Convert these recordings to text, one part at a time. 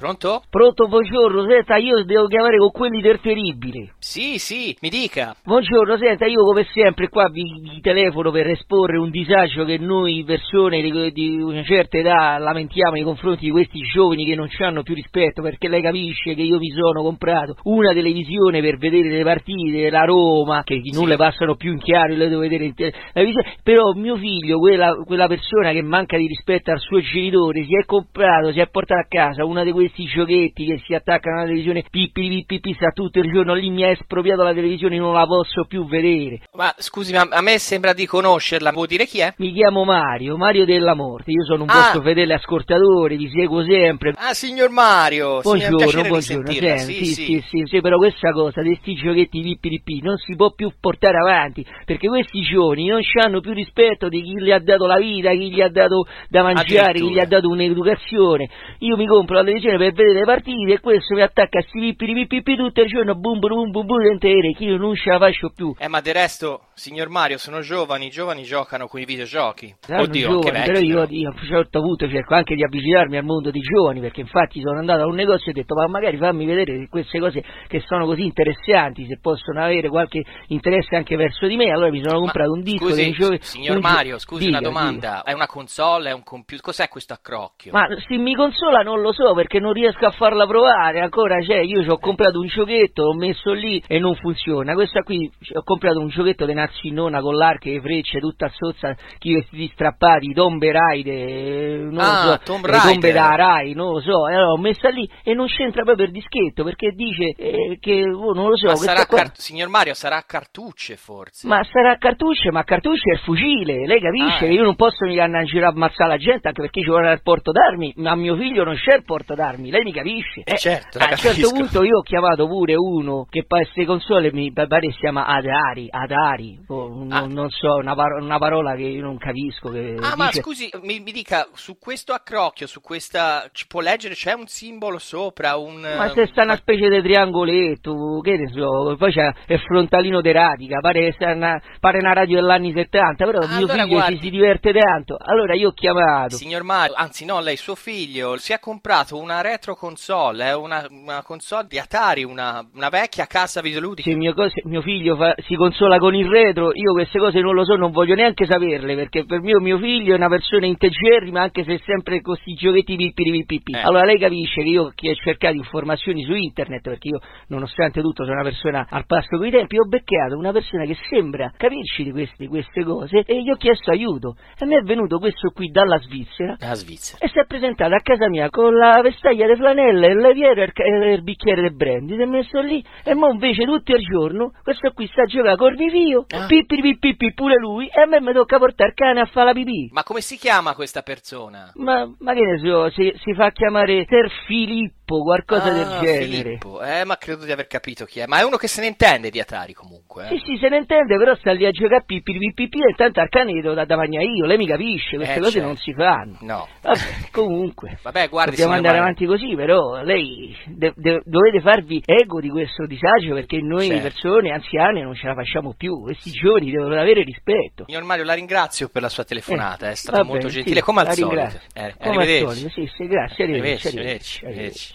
Pronto? Pronto, buongiorno, senta, io devo chiamare con quelli del terribile. Sì, sì, mi dica. Buongiorno, senta, io come sempre qua vi, vi telefono per esporre un disagio che noi persone di, di una certa età lamentiamo nei confronti di questi giovani che non ci hanno più rispetto, perché lei capisce che io mi sono comprato una televisione per vedere le partite della Roma, che non Sì. le passano più in chiaro, le devo vedere in televisione, però mio figlio, quella, quella persona che manca di rispetto al suo genitore, si è comprato, si è portato a casa una di questi giochetti che si attaccano alla televisione, pippi pippi sta tutto il giorno lì, mi ha espropriato la televisione, non la posso più vedere. Ma scusi, ma a me sembra di conoscerla. Può dire chi è? Mi chiamo Mario, Mario della Morte, io sono un Ah. vostro fedele ascoltatore, vi seguo sempre. Ah, signor Mario. Buongiorno, piacere buongiorno, sì, Sì, sì, sì. sì, sì, però questa cosa di sti giochetti pippi pippi non si può più portare avanti, perché questi giovani non hanno più rispetto di chi gli ha dato la vita, chi gli ha dato da mangiare, chi gli ha dato un'educazione. Io mi compro la televisione per vedere le partite e questo mi attacca a sti pippi pippi pippi tutto il giorno, bum bum bum bum bum intere, che io non ce la faccio più. Eh, ma del resto, signor Mario, sono giovani, i giovani giocano con i videogiochi. Saranno Oddio, giovani, vecchi. però io, però. a un certo punto cerco anche di avvicinarmi al mondo dei giovani, perché infatti sono andato a un negozio e ho detto ma magari fammi vedere queste cose che sono così interessanti, se possono avere qualche interesse anche verso di me, allora mi sono Ma, comprato un disco scusi, dei giovani. signor Mario, scusi Dica, una domanda. È una console? È un computer? Cos'è questo accrocchio? Ma se mi consola non lo so perché non riesco a farla provare, ancora c'è, io ci ho comprato un giochetto, l'ho messo lì e non funziona. Questa qui ho comprato un giochetto di Nazzinona con l'arco e le frecce, tutta sozza, chi vestiti strappati, tombe raide, non Ah, lo so, Tomb le tombe da Rai, non lo so, e allora l'ho messa lì e non c'entra proprio il dischetto perché dice eh, che, oh, non lo so, sarà qua- car- signor Mario, sarà a cartucce forse. ma sarà a cartucce, ma a cartucce è il fucile, lei capisce Ah, che io non posso mica andare in giro a ammazzare la gente anche perché ci vuole il porto d'armi, ma a mio figlio non c'è il porto d'armi, lei mi capisce? Eh, certo, a un certo punto io ho chiamato pure uno che poi queste console mi pare si chiama Adari, Adari, o non, Ah. non so, una, paro- una parola che io non capisco. Che Ah, ma dice- scusi, mi, mi dica, su questo accrocchio, su questa... ci può leggere, c'è un simbolo sopra, un... Ma se sta una specie di triangoletto, che ne so, poi c'è il frontalino di radica, pare, una, pare una radio degli anni 70, però Ah, mio allora figlio guardi. si diverte tanto. Allora io ho chiamato. Signor Mario, anzi no, lei, suo figlio, si è comprato una retro console, è una, una console di Atari, una, una vecchia casa videoludica. Se mio, mio figlio fa- si consola con il retro, io queste cose non lo so, non voglio neanche saperle, perché per me mio figlio è una persona integerrima, anche se sempre con questi giochetti pippi. Eh. Allora lei capisce che io che ho cercato informazioni su internet, perché io nonostante tutto sono una persona al passo coi tempi, ho beccato una persona che sembra capirci di queste, queste cose e gli ho chiesto aiuto. E mi è venuto questo qui dalla Svizzera La Svizzera. e si è presentato a casa mia con la vestaglia di flanella, il leviere e il, e il bicchiere di brandy. Si è messo lì e mo invece tutto il giorno questo qui sta a giocare col vivio, Ah. pippi pippi pippi pure lui e a me mi tocca portare il cane a fare la pipì. Ma come si chiama questa persona? Ma, ma che ne so, si, si fa chiamare Ser Filippo, qualcosa Ah, del genere. Filippo. Eh, ma credo di aver capito chi è. Ma è uno che se ne intende di Atari comunque. eh. Sì, sì, se ne intende, però sta lì a giocare pippi e intanto al cane devo da, da mangiare io, lei mi capisce, queste Eh, cose certo. non si fanno. No. Vabbè, comunque. Vabbè, guardi, Dobbiamo andare Mario. avanti così, però lei de- de- dovete farvi eco di questo disagio perché noi Certo. persone anziane non ce la facciamo più. Questi giovani devono avere rispetto. Signor Mario, la ringrazio per la sua telefonata, Eh, è stata va molto gentile, sì, come al solito. Eh, Come al solito, sì, sì, grazie, arrivederci, Arrivederci, arrivederci, arrivederci,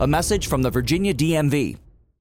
A message from the Virginia DMV.